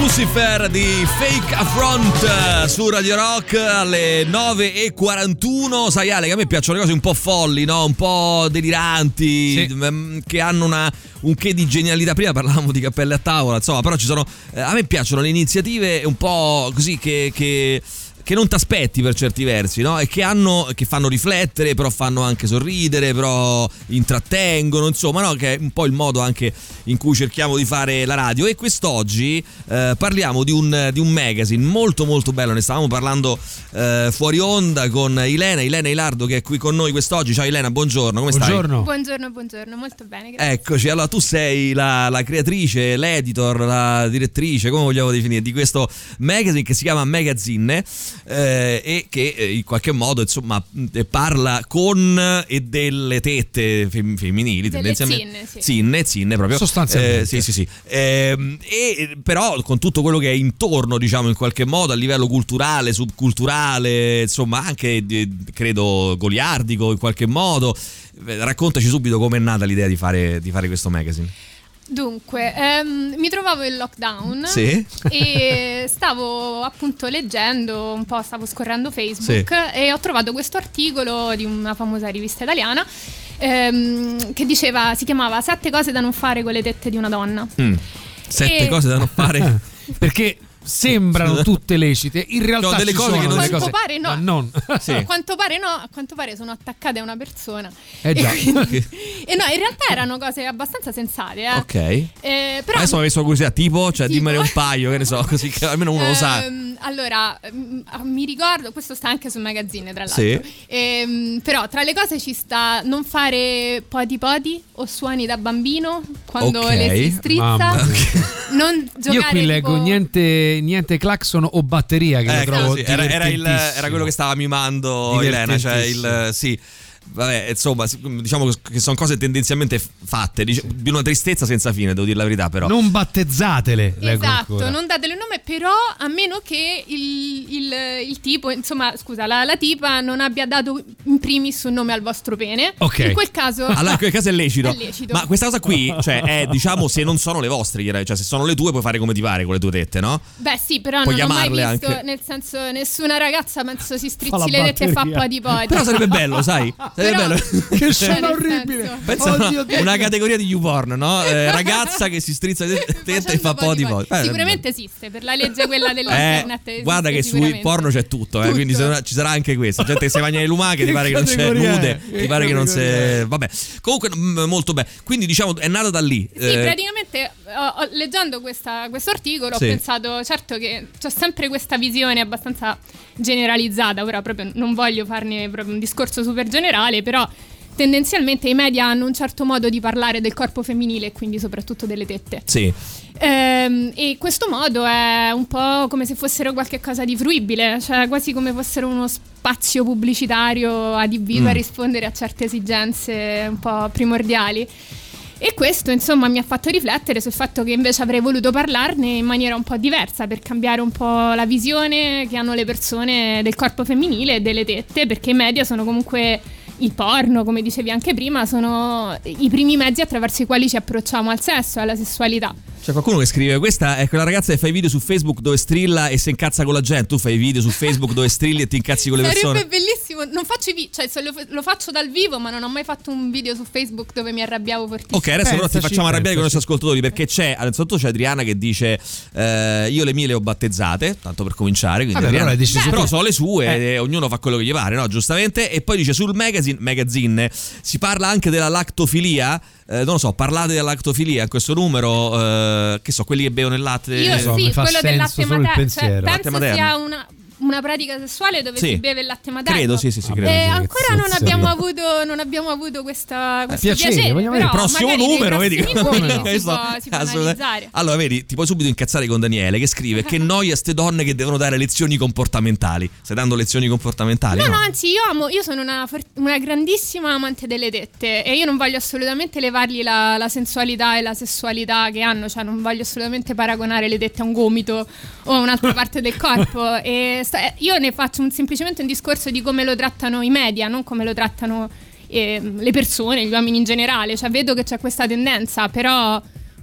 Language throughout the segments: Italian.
Lucifer di Fake Affront eh, su Radio Rock alle 9.41. Sai Ale che a me piacciono le cose un po' folli, no? un po' deliranti, Sì. mm, che hanno una- un che di genialità. Prima parlavamo di cappelle a tavola, insomma, però ci sono... eh, a me piacciono le iniziative un po' così che... che che non ti aspetti per certi versi, no? E che hanno che fanno riflettere, però fanno anche sorridere, però intrattengono, insomma, no? Che è un po' il modo anche in cui cerchiamo di fare la radio. E quest'oggi eh, parliamo di un, di un magazine molto molto bello. Ne stavamo parlando eh, fuori onda con Ilena, Ilena Ilardo che è qui con noi quest'oggi. Ciao Ilena, buongiorno, come stai? Buongiorno. Buongiorno, buongiorno, molto bene, grazie. Eccoci, allora tu sei la, la creatrice, l'editor, la direttrice, come vogliamo definire, di questo magazine che si chiama Magazine eh, e che eh, in qualche modo insomma eh, parla con e delle tette fem- femminili Delle tendenzialmente. zinne, sì. Zinne, zinne proprio. Sostanzialmente. Eh, sì, sì, sì. Ehm, e però con tutto quello che è intorno, diciamo, in qualche modo a livello culturale, subculturale, insomma, anche eh, credo goliardico in qualche modo. Eh, Raccontaci subito com'è nata l'idea di fare, di fare questo magazine. Dunque, ehm, mi trovavo in lockdown Sì? e stavo appunto leggendo un po', stavo scorrendo Facebook e ho trovato questo articolo di una famosa rivista italiana ehm, che diceva, si chiamava Sette cose da non fare con le tette di una donna. Mm. Sette E- cose da non fare. Perché sembrano tutte lecite, in realtà No, delle ci cose sono che non- delle Quanto pare no. non. Sì. A quanto pare no, a quanto pare sono attaccate a una persona. Eh già. E, quindi- e no, in realtà erano cose abbastanza sensate. Eh. Ok. Eh, però Adesso ho messo curiosità, tipo, cioè Tipo? dimmene un paio, che ne so, così che almeno uno lo sa. Ehm, allora, mm, mi ricordo, questo sta anche sul magazzine tra l'altro. Sì. Ehm, però tra le cose ci sta non fare poti poti o suoni da bambino quando Ok. le si strizza. Non giocare Io qui leggo tipo- niente, niente clacson o batteria che Ecco, trovo sì, era, era il- era quello che stava mimando Elena, cioè il sì. Vabbè, insomma, diciamo che sono cose tendenzialmente fatte, dic- di una tristezza senza fine, devo dire la verità, però. Non battezzatele, Esatto, non datele il nome, però a meno che il, il- il tipo, insomma, scusa, la, la tipa non abbia dato in primis un nome al vostro pene. Ok. In quel caso. Allora, in quel caso è lecito. È lecito. Ma questa cosa qui, cioè, è diciamo se non sono le vostre. Cioè, se sono le tue, puoi fare come ti pare con le tue tette, no? Beh, sì, però Puoi non ho mai visto, anche. nel senso, nessuna ragazza penso si strizzi le tette e fa batteria. podi podi. Però sarebbe bello, sai? Sarebbe Però- bello. Che Cioè, scena orribile. Pensa Oddio, una, una categoria di YouPorn, no? Eh, ragazza che si strizza le tette e fa po' di po'. Eh, Sicuramente esiste, per la legge quella Eh, dell'internet. esiste guarda che sui porno c'è tutto, eh, Tutto. quindi sarà- ci sarà anche questo. Gente che si bagna le lumache, ti pare che non c'è nude, ti pare che non c'è. Vabbè, comunque mm, molto bene. Quindi diciamo è nata da lì. Sì, Eh, praticamente ho- ho- leggendo questo articolo Sì. ho pensato, certo che c'è sempre questa visione abbastanza generalizzata, ora proprio non voglio farne proprio un discorso super generale, però tendenzialmente i media hanno un certo modo di parlare del corpo femminile e quindi soprattutto delle tette. Sì. Ehm, e questo modo è un po' come se fossero qualcosa di fruibile, cioè quasi come fossero uno spazio pubblicitario adibito a Mm. rispondere a certe esigenze un po' primordiali. E questo insomma mi ha fatto riflettere sul fatto che invece avrei voluto parlarne in maniera un po' diversa per cambiare un po' la visione che hanno le persone del corpo femminile e delle tette, perché i media sono comunque il porno, come dicevi anche prima, sono i primi mezzi attraverso i quali ci approcciamo al sesso e alla sessualità. C'è qualcuno che scrive: Questa è quella ragazza che fa i video su Facebook dove strilla e si incazza con la gente. Tu fai i video su Facebook dove strilli e ti incazzi con le Sarebbe persone. bellissimo. Non faccio i video, cioè lo, lo faccio dal vivo, ma non ho mai fatto un video su Facebook dove mi arrabbiavo fortissimo. Ok, adesso però ti facciamo arrabbiare con i nostri ascoltatori perché c'è, innanzitutto c'è Adriana che dice eh, io le mie le ho battezzate, tanto per cominciare, quindi Vabbè, Adriana- però deciso però sono le sue Eh. e ognuno fa quello che gli pare, no? Giustamente. E poi dice sul magazine, magazine si parla anche della lactofilia. Eh, non lo so, parlate della lactofilia in questo numero, eh, che so, quelli che bevono il latte. Io so, sì, mi fa quello del senso latte solo il materno. pensiero. Cioè, Latte penso materno. sia una, una pratica sessuale dove Sì. si beve il latte materno. Credo, sì, sì, sì, credo. Eh, Sì, ancora non abbiamo avuto, non abbiamo avuto questa, questo piacere, piacere. però il prossimo numero, vedi no? si Questo- può, si può analizzare. Allora, vedi, ti puoi subito incazzare con Daniele che scrive che noia ste donne che devono dare lezioni comportamentali. Stai dando lezioni comportamentali? No, no, anzi, io amo, io sono una, una grandissima amante delle tette e io non voglio assolutamente levargli la, la sensualità e la sessualità che hanno, cioè non voglio assolutamente paragonare le tette a un gomito o a un'altra parte del corpo. E sta- eh, io ne faccio un- semplicemente un discorso di come lo trattano i media, non come lo trattano eh, le persone, gli uomini in generale. Cioè, vedo che c'è questa tendenza, però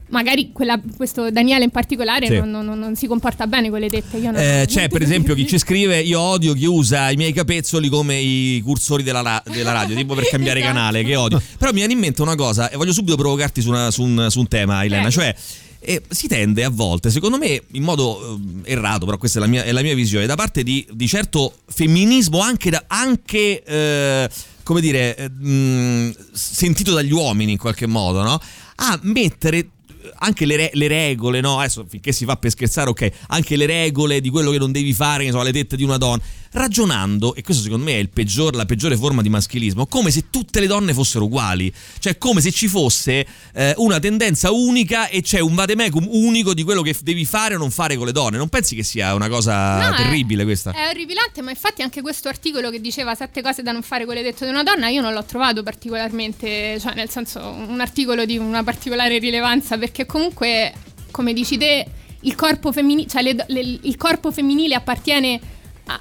magari quella- questo Daniele in particolare Sì. non, non- non- si comporta bene con le tette. Io non- Eh, c'è per esempio chi ci scrive io odio chi usa i miei capezzoli come i cursori della, ra- della radio tipo per cambiare Esatto. canale che odio però mi viene in mente una cosa e voglio subito provocarti su, una- su un, su un tema Elena Prego. cioè eh, si tende a volte, secondo me, in modo eh, errato, però questa è la mia, è la mia visione, da parte di, di certo femminismo anche, da- anche eh, come dire, eh, mh, sentito dagli uomini in qualche modo, no? A mettere anche le, re- le regole, no? Adesso finché si fa per scherzare, ok, anche le regole di quello che non devi fare, sono le tette di una donna, ragionando, e questo secondo me è peggior- la peggiore forma di maschilismo, come se tutte le donne fossero uguali, cioè come se ci fosse eh, una tendenza unica e c'è un vademecum unico di quello che devi fare o non fare con le donne. Non pensi che sia una cosa No, è- terribile questa? È orripilante, ma infatti anche questo articolo che diceva sette cose da non fare con le dette di una donna, io non l'ho trovato particolarmente, cioè nel senso un articolo di una particolare rilevanza, perché comunque, come dici te, il corpo, femminile cioè le- le- il corpo femminile appartiene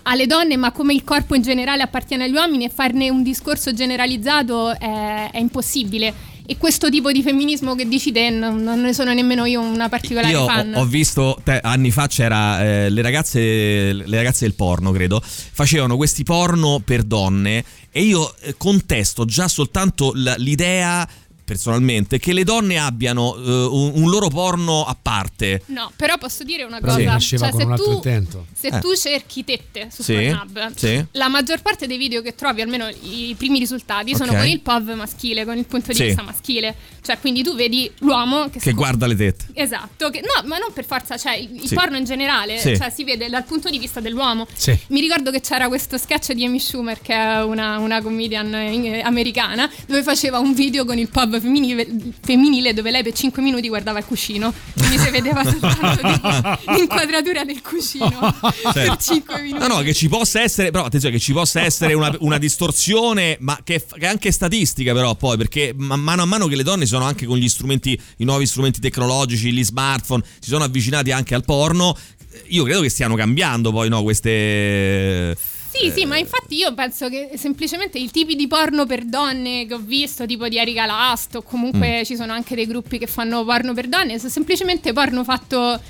alle donne, ma come il corpo in generale appartiene agli uomini e farne un discorso generalizzato è, è impossibile. E questo tipo di femminismo che dici te non, non ne sono nemmeno io una particolare Io ho, fan. ho visto te- anni fa c'era eh, le ragazze le ragazze del porno, credo, facevano questi porno per donne e io eh, contesto già soltanto l'idea personalmente che le donne abbiano eh, un, un loro porno a parte. No, però posso dire una Però cosa. nasceva cioè, con se un altro tu. Se Eh. tu cerchi tette su Sì, Pornhub, sì. la maggior parte dei video che trovi, almeno i primi risultati, sono Ok. con il POV maschile, con il punto di Sì. vista maschile. Cioè, quindi tu vedi l'uomo che, Che scop- guarda le tette. Esatto, che- no, ma non per forza, cioè il, il Sì. porno in generale, Sì. cioè si vede dal punto di vista dell'uomo. Sì. Mi ricordo che c'era questo sketch di Amy Schumer, che è una, una comedian in- americana, dove faceva un video con il femminile, femminile dove lei per 5 minuti guardava il cuscino. Quindi si vedeva soltanto l'inquadratura del cuscino per 5 minuti. No, no, che ci possa essere, però attenzione, che ci possa essere una, una distorsione, ma che, che è anche statistica, però poi, perché man mano a mano che le donne sono anche con gli strumenti, i nuovi strumenti tecnologici, gli smartphone, si sono avvicinati anche al porno. Io credo che stiano cambiando poi, no, queste. Sì, sì, ma infatti io penso che semplicemente i tipi di porno per donne che ho visto, tipo di Erika Last, o comunque ci sono anche dei gruppi che fanno porno per donne, sono semplicemente porno fatto.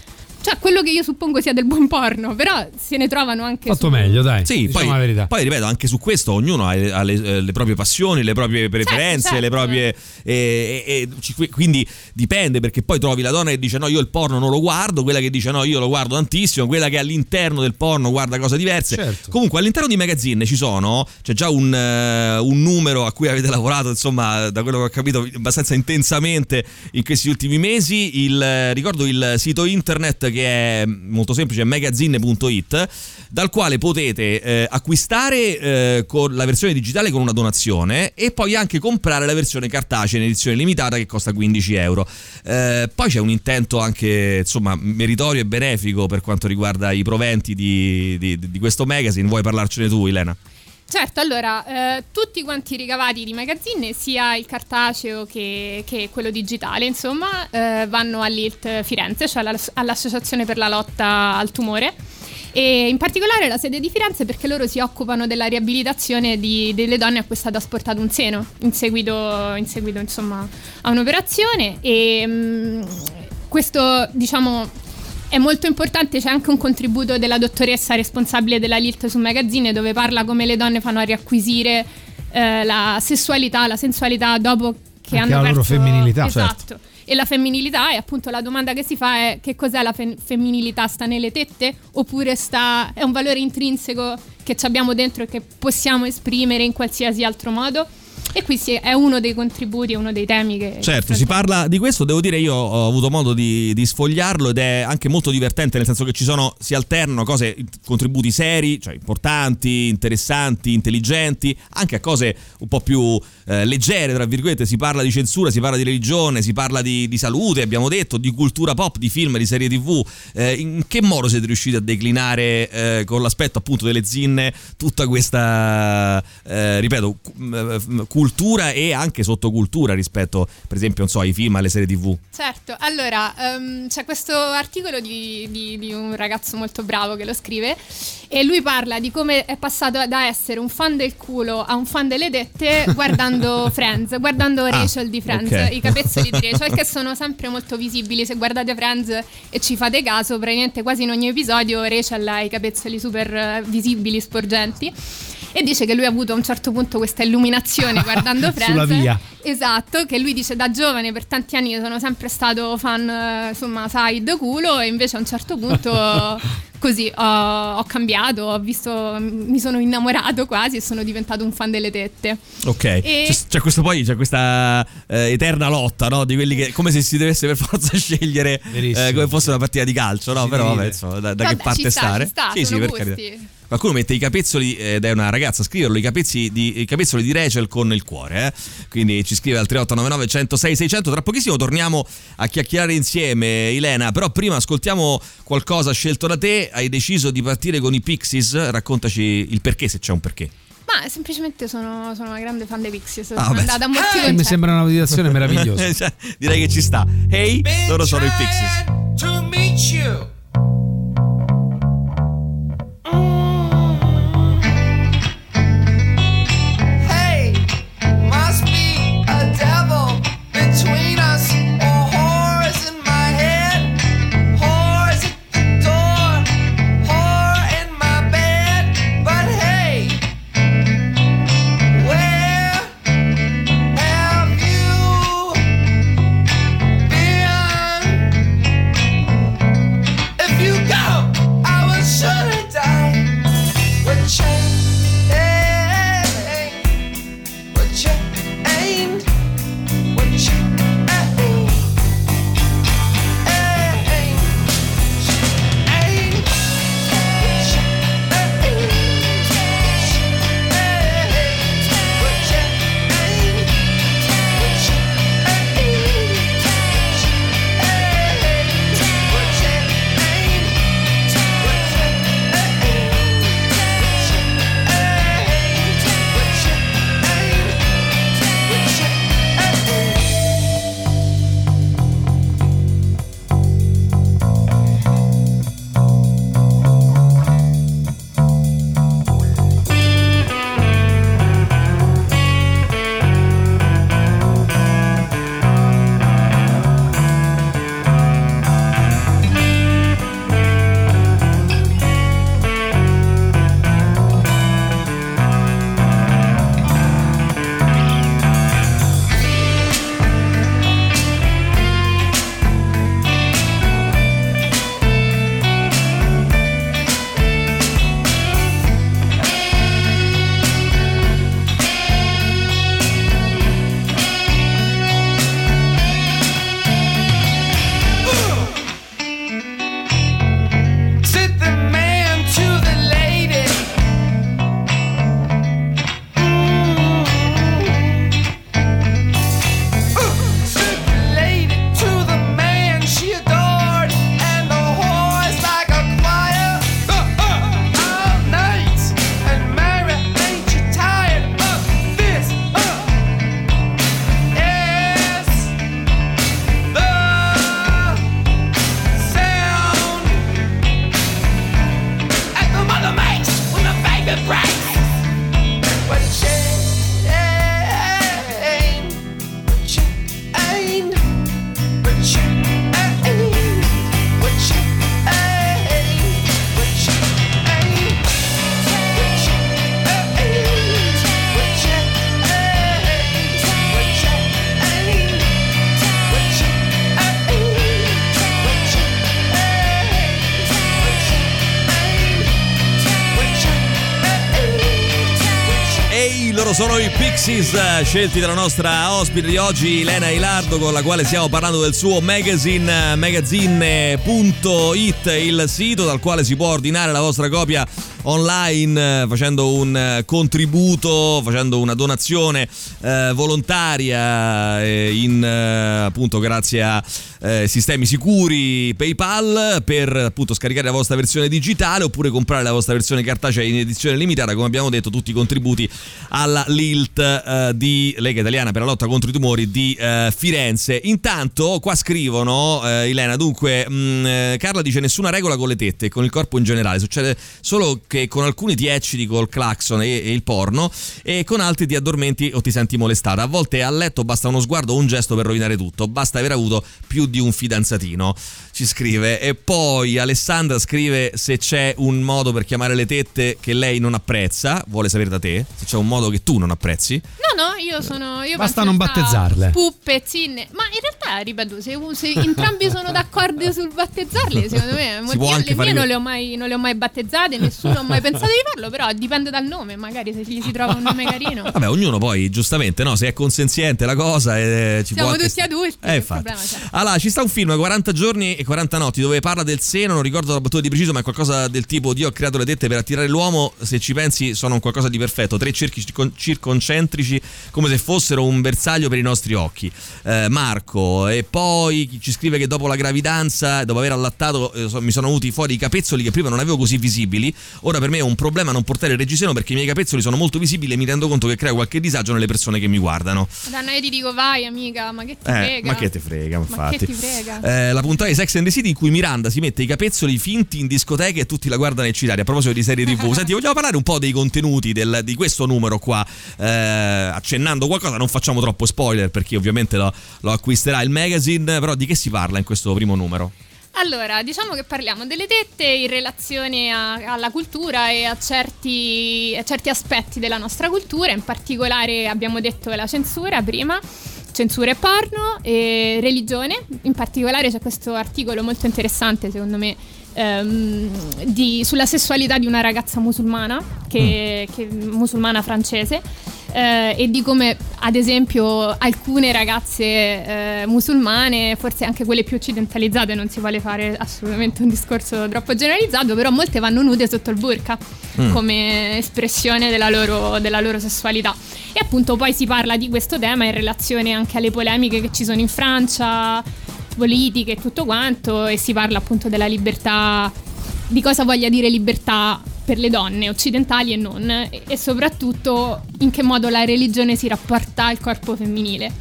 Cioè, quello che io suppongo sia del buon porno, però se ne trovano anche. Fatto su- meglio, dai. Sì, diciamo poi, la verità. poi ripeto, anche su questo ognuno ha, le, ha le- eh, le proprie passioni, le proprie preferenze, certo. le proprie. e- e- e ci- quindi dipende perché poi trovi la donna che dice no, io il porno non lo guardo, quella che dice no, io lo guardo tantissimo, quella che all'interno del porno guarda cose diverse. Certo. Comunque all'interno di magazine ci sono, c'è già un, eh, un numero a cui avete lavorato, insomma, da quello che ho capito, abbastanza intensamente in questi ultimi mesi. Il, eh, ricordo il sito internet che è molto semplice, è magazine.it, dal quale potete eh, acquistare eh, la versione digitale con una donazione e poi anche comprare la versione cartacea in edizione limitata che costa 15 euro. Eh, poi c'è un intento anche insomma meritorio e benefico per quanto riguarda i proventi di, di- di questo magazine. Vuoi parlarcene tu, Elena? Certo, allora, eh, tutti quanti i ricavati di magazine, sia il cartaceo che, che quello digitale, insomma, eh, vanno all'ILT Firenze, cioè alla- all'Associazione per la lotta al tumore. E in particolare la sede di Firenze perché loro si occupano della riabilitazione di- delle donne a cui è stato asportato un seno in seguito, in seguito, insomma, a un'operazione e mm, questo diciamo è molto importante, c'è anche un contributo della dottoressa responsabile della LILT su Magazine dove parla come le donne fanno a riacquisire eh, la sessualità, la sensualità dopo che Anche hanno la loro perso- femminilità, Esatto. certo. E la femminilità e appunto la domanda che si fa è che cos'è la fe- femminilità? Sta nelle tette oppure sta, è un valore intrinseco che abbiamo dentro e che possiamo esprimere in qualsiasi altro modo? E qui sì, è uno dei contributi, è uno dei temi che... Certo, si parla di questo, devo dire io ho avuto modo di, di sfogliarlo ed è anche molto divertente, nel senso che ci sono, si alternano cose, contributi seri, cioè importanti, interessanti, intelligenti, anche a cose un po' più eh, leggere, tra virgolette, si parla di censura, si parla di religione, si parla di, di salute, abbiamo detto, di cultura pop, di film, di serie tv. Eh, in che modo siete riusciti a declinare eh, con l'aspetto appunto delle zinne tutta questa, eh, ripeto, cu- eh, cultura e anche sottocultura rispetto, per esempio, non so, ai film, alle serie tv. Certo, allora ehm, c'è questo articolo di, di- di un ragazzo molto bravo che lo scrive e lui parla di come è passato da essere un fan del culo a un fan delle tette guardando Friends, guardando Rachel di Friends, ok. i capezzoli di Rachel che sono sempre molto visibili. Se guardate Friends e ci fate caso, praticamente quasi in ogni episodio Rachel ha i capezzoli super eh, visibili, sporgenti. E dice che lui ha avuto a un certo punto questa illuminazione guardando Friends. Sulla via. Esatto, che lui dice da giovane per tanti anni sono sempre stato fan, eh, insomma, side culo e invece a un certo punto così ho, ho cambiato, ho visto, mi sono innamorato quasi e sono diventato un fan delle tette. Ok, E- c'è, c'è questo poi, c'è questa eh, eterna lotta, no? Di quelli che come se si dovesse per forza scegliere eh, come fosse una partita di calcio, no? Però vabbè, insomma, da, da Vabbè, che parte ci sta, stare? ci sta, sì, sì, per gusti. carità. Qualcuno mette i capezzoli ed è una ragazza a scriverlo, i capezzoli di, i capezzoli di Rachel con il cuore, eh? Quindi ci scrive al 3899 106 600. Tra pochissimo torniamo a chiacchierare insieme, Elena. Però prima ascoltiamo qualcosa scelto da te. Hai deciso di partire con i Pixies. Raccontaci il perché, se c'è un perché. Ma semplicemente sono, sono una grande fan dei Pixies, Ah, sono beh. andata a molti Eh, mi sembra una motivazione meravigliosa. Cioè, direi che ci sta. Hey, loro sono i Pixies. To meet you. Sono i Pixies, eh, scelti dalla nostra ospite di oggi, Elena Ilardo, con la quale stiamo parlando del suo magazine, eh, magazine.it, il sito dal quale si può ordinare la vostra copia online eh, facendo un eh, contributo, facendo una donazione eh, volontaria eh, in eh, appunto grazie a sistemi sicuri PayPal per appunto scaricare la vostra versione digitale oppure comprare la vostra versione cartacea in edizione limitata, come abbiamo detto, tutti i contributi alla LILT di Lega Italiana per la lotta contro i tumori di Firenze. Intanto qua scrivono Elena, dunque mh, eh, Carla dice nessuna regola con le tette e con il corpo in generale, succede solo che con alcuni ti ecciti col clacson e, e il porno e con altri ti addormenti o ti senti molestata. A volte a letto basta uno sguardo o un gesto per rovinare tutto, basta aver avuto più di un fidanzatino, ci scrive. E poi Alessandra scrive se c'è un modo per chiamare le tette che lei non apprezza, vuole sapere da te, se c'è un modo che tu non apprezzi. No, no, io sono. Io Basta non battezzarle. Puppe, zinne. Ma in realtà, ripeto, se, se entrambi sono d'accordo sul battezzarle, secondo me. Si può anche le fare mie non que- le, ho mai, non le ho mai battezzate, nessuno ha mai pensato di farlo, però dipende dal nome. Magari se gli si trova un nome carino. Vabbè, ognuno poi, giustamente, no, se è consenziente la cosa, eh, ci Siamo può tutti adulti, Eh, infatti. c'è? Allora, ci sta un film 40 giorni e 40 notti dove parla del seno, non ricordo la battuta di preciso, ma è qualcosa del tipo Dio ho creato le tette per attirare l'uomo, se ci pensi sono un qualcosa di perfetto, tre cerchi circon- circoncentrici come se fossero un bersaglio per i nostri occhi. Eh, Marco, e poi ci scrive che dopo la gravidanza, dopo aver allattato, eh, mi sono venuti fuori i capezzoli che prima non avevo così visibili. Ora per me è un problema non portare il reggiseno perché i miei capezzoli sono molto visibili e mi rendo conto che crea qualche disagio nelle persone che mi guardano. Madonna, io ti dico, vai, amica, ma che ti Eh, frega? ma che te frega, Ma infatti. che ti frega? Eh, la puntata di Sex and the City in cui Miranda si mette i capezzoli finti in discoteca e tutti la guardano eccitati. A proposito di serie TV, senti, vogliamo parlare un po' dei contenuti del- di questo numero qua, eh, accennando qualcosa, non facciamo troppo spoiler perché ovviamente lo, lo acquisterà il magazine, però di che si parla in questo primo numero? Allora, diciamo che parliamo delle tette in relazione a- alla cultura e a certi, a certi aspetti della nostra cultura, in particolare abbiamo detto la censura prima, censura e porno e religione, in particolare c'è questo articolo molto interessante secondo me ehm, di- sulla sessualità di una ragazza musulmana, che, che- musulmana francese, eh, e di come ad esempio alcune ragazze eh, musulmane, forse anche quelle più occidentalizzate, non si vuole fare assolutamente un discorso troppo generalizzato, però molte vanno nude sotto il burka come espressione della loro, della loro sessualità. E appunto poi si parla di questo tema in relazione anche alle polemiche che ci sono in Francia, politiche e tutto quanto, e si parla appunto della libertà, di cosa voglia dire libertà per le donne occidentali e non, e, soprattutto in che modo la religione si rapporta al corpo femminile.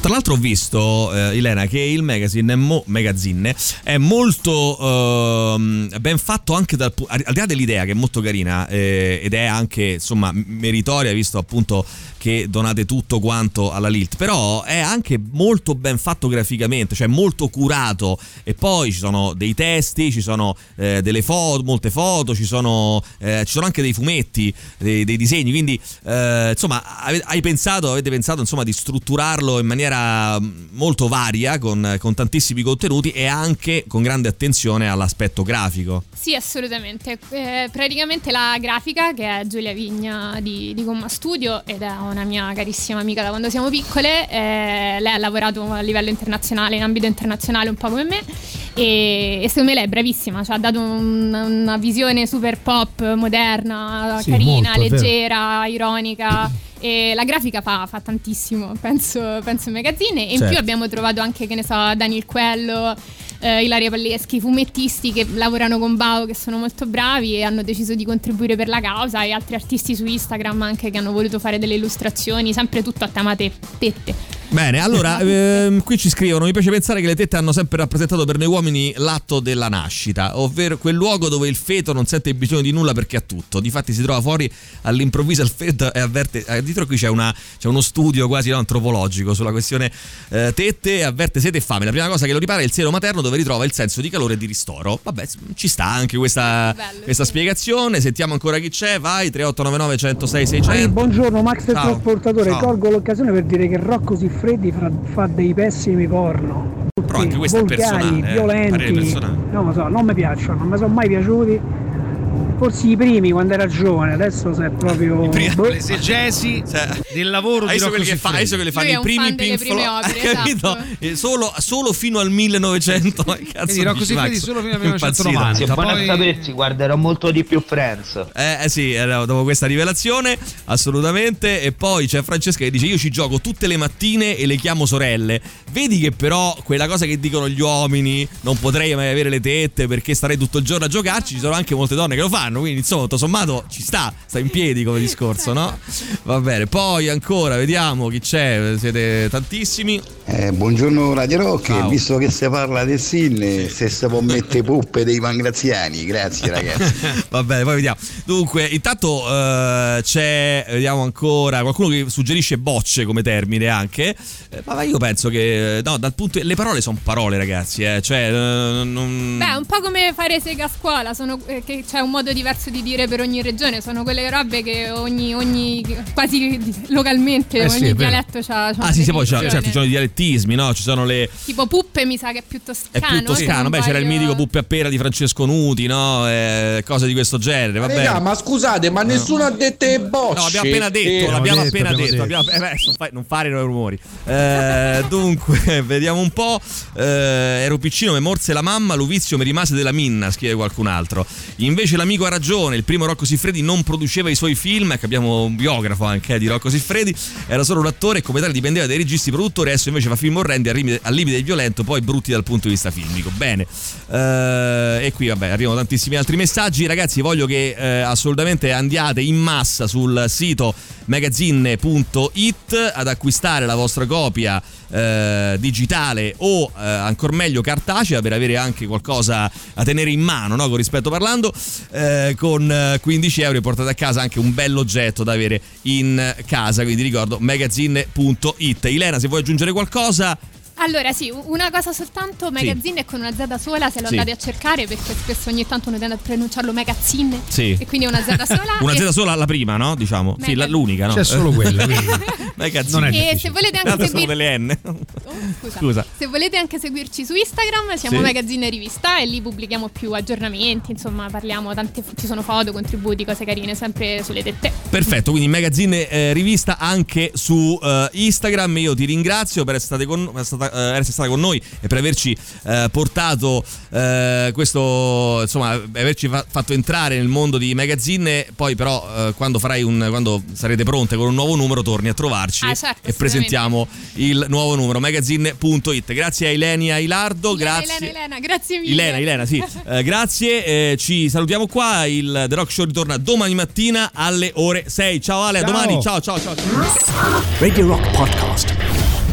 Tra l'altro ho visto, eh, Elena, che il magazine mo- magazine è molto ehm, ben fatto anche dal al di là dell'idea che è molto carina eh, ed è anche insomma meritoria visto appunto che donate tutto quanto alla Lilt, però è anche molto ben fatto graficamente, cioè molto curato e poi ci sono dei testi, ci sono eh, delle foto, molte foto, ci sono, eh, ci sono anche dei fumetti, dei, dei disegni, quindi eh, insomma hai pensato, avete pensato insomma di strutturarlo in maniera mm, molto varia con, con tantissimi contenuti e anche con grande attenzione all'aspetto grafico. Sì, assolutamente. Eh, praticamente la grafica, che è Giulia Vigna di, di Gomma Studio, ed è una mia carissima amica da quando siamo piccole, eh, lei ha lavorato a livello internazionale, in ambito internazionale un po' come me, e, e secondo me lei è bravissima, ci ha dato un- una visione super pop, moderna, Sì, carina, molto, leggera, ironica. E la grafica fa, fa tantissimo, penso, penso ai magazzini. E in Certo. più abbiamo trovato anche, che ne so, Daniel Quello, eh, Ilaria Palleschi, fumettisti che lavorano con Bao che sono molto bravi e hanno deciso di contribuire per la causa e altri artisti su Instagram anche che hanno voluto fare delle illustrazioni, sempre tutto a tema te- tette. Bene, allora, ehm, qui ci scrivono: Mi piace pensare che le tette hanno sempre rappresentato per noi uomini l'atto della nascita, ovvero quel luogo dove il feto non sente bisogno di nulla perché ha tutto. Difatti, si trova fuori all'improvviso il feto e avverte. eh, dietro qui c'è, una- c'è uno studio quasi no, antropologico sulla questione eh, tette e avverte sete e fame. La prima cosa che lo ripara è il seno materno dove ritrova il senso di calore e di ristoro. Vabbè, ci sta anche questa, Bello, questa sì. spiegazione. Sentiamo ancora chi c'è. Vai 3899 106 Sì, 600. buongiorno Max il Ciao. trasportatore, Ciao. colgo l'occasione per dire che Rocco Siffredi fra- fa dei pessimi porno. Però anche questo è volgari, personale, eh, violenti, parere personale. non lo so, non mi piacciono, non mi sono mai piaciuti. Forse i primi quando era giovane, adesso se è proprio. primi- boh. L'esegesi Cioè, del lavoro di Rocco che, fa, hai visto Siffredi. quelli che fanno Lui è i primi Pink Floyd, opere, hai capito? esatto. Eh, Solo, solo fino al 1900. Che cazzo Quindi Rocco Siffredi solo fino al Impazzito. 1990. Se è buono poi- a sapersi, guarderò molto di più Friends. Eh, eh sì, eh, dopo questa rivelazione, assolutamente. E poi c'è Francesca che dice: Io ci gioco tutte le mattine e le chiamo sorelle. Vedi che però quella cosa che dicono gli uomini, non potrei mai avere le tette perché starei tutto il giorno a giocarci. Ci sono anche molte donne che lo fanno. Quindi, insomma, tutto sommato ci sta, sta in piedi come discorso, no? Va bene. Poi ancora, vediamo chi c'è. Siete tantissimi. Eh, buongiorno Radio Rock, Ciao. visto che si parla del SIN, se si può mettere puppe dei pangraziani, grazie ragazzi. Va bene, poi vediamo. Dunque, intanto eh, c'è, vediamo ancora, qualcuno che suggerisce bocce come termine anche. Eh, ma io penso che, eh, no, dal punto. Le parole sono parole, ragazzi. Eh, cioè, eh, non. Beh, è un po' come fare sega a scuola, sono, eh, che c'è un modo diverso di dire per ogni regione, sono quelle robe che ogni, ogni quasi localmente, Eh sì, ogni vero. dialetto c'ha, c'ha Ah, sì, sì, poi c'è, certo, ci sono i dialettismi, no? Ci sono le. Tipo Puppe mi sa che è più È toscano. più se toscano. Beh, c'era il mitico Puppe a pera di Francesco Nuti, no? Eh, cose di questo genere. Va Raga, bene. ma scusate, ma nessuno ha detto le bocce. No, abbiamo appena detto, Eh, l'abbiamo detto, appena abbiamo detto. detto. abbiamo- eh, beh, non fai- non fare i rumori. Eh, dunque, vediamo un po'. Eh, ero piccino, mi morse la mamma, l'uvizio mi rimase della minna, scrive qualcun altro. Invece l'amico ha ragione, il primo Rocco Siffredi non produceva i suoi film, che abbiamo un biografo anche eh, di Rocco Siffredi, era solo un attore e come tale dipendeva dai registi produttori, adesso invece fa film orrendi al limite, al limite del violento, poi brutti dal punto di vista filmico. Bene. Eh, e qui vabbè, arrivano tantissimi altri messaggi. Ragazzi, voglio che eh, assolutamente andiate in massa sul sito magazine.it ad acquistare la vostra copia eh, digitale o eh, ancora meglio cartacea per avere anche qualcosa a tenere in mano, no? con rispetto parlando, eh, con eh, 15 euro e portate a casa anche un bell'oggetto da avere in casa, quindi ricordo magazine.it. Ilena, se vuoi aggiungere qualcosa, Allora, sì, una cosa soltanto, magazine è con una Z sola, se lo Sì. andate a cercare, perché spesso ogni tanto uno tende a pronunciarlo magazine. Sì. E quindi è una Z sola. una Z sola la prima, no? Diciamo, sì, la- l'unica, no? C'è solo quella. Magazine. Non è e difficile. se volete Le anche altre sono seguir- delle N. Oh, scusa. Scusa. Se volete anche seguirci su Instagram, siamo Sì. Magazine Rivista e lì pubblichiamo più aggiornamenti, insomma, parliamo tante ci sono foto, contributi, cose carine, sempre sulle tette. Perfetto, quindi magazine eh, rivista anche su eh, Instagram. Io ti ringrazio per essere, state con, per stata- eh, essere stata con noi e per averci eh, portato eh, questo, insomma, averci fa- fatto entrare nel mondo di magazine. Poi, però, eh, quando farai un, quando sarete pronte con un nuovo numero, torni a trovarci Ah, certo, e presentiamo il nuovo numero magazine.it. Grazie a Ilenia Ilardo, Elena, grazie. Elena, Elena, grazie mille. Ilena, Ilena, sì. Eh, grazie, eh, ci salutiamo qua. Il The Rock Show ritorna domani mattina alle ore 6. Ciao Ale, a Ciao. domani. Ciao, ciao, ciao. Radio Rock Podcast.